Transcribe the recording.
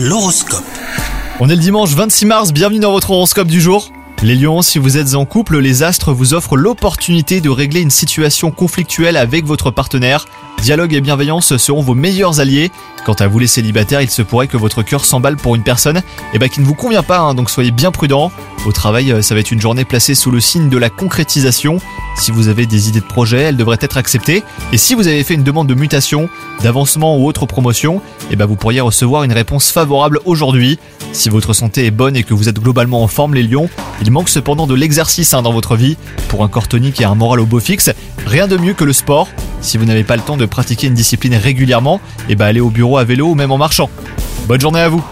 L'horoscope. On est le dimanche 26 mars, bienvenue dans votre horoscope du jour. Les lions, si vous êtes en couple, les astres vous offrent l'opportunité de régler une situation conflictuelle avec votre partenaire. Dialogue et bienveillance seront vos meilleurs alliés. Quant à vous les célibataires, il se pourrait que votre cœur s'emballe pour une personne eh ben, qui ne vous convient pas, hein, donc soyez bien prudents. Au travail, euh, ça va être une journée placée sous le signe de la concrétisation. Si vous avez des idées de projet, elles devraient être acceptées. Et si vous avez fait une demande de mutation, d'avancement ou autre promotion, eh ben, vous pourriez recevoir une réponse favorable aujourd'hui. Si votre santé est bonne et que vous êtes globalement en forme, les lions, il manque cependant de l'exercice hein, dans votre vie. Pour un corps tonique et un moral au beau fixe, rien de mieux que le sport. Si vous n'avez pas le temps de pratiquer une discipline régulièrement, eh ben allez au bureau à vélo ou même en marchant. Bonne journée à vous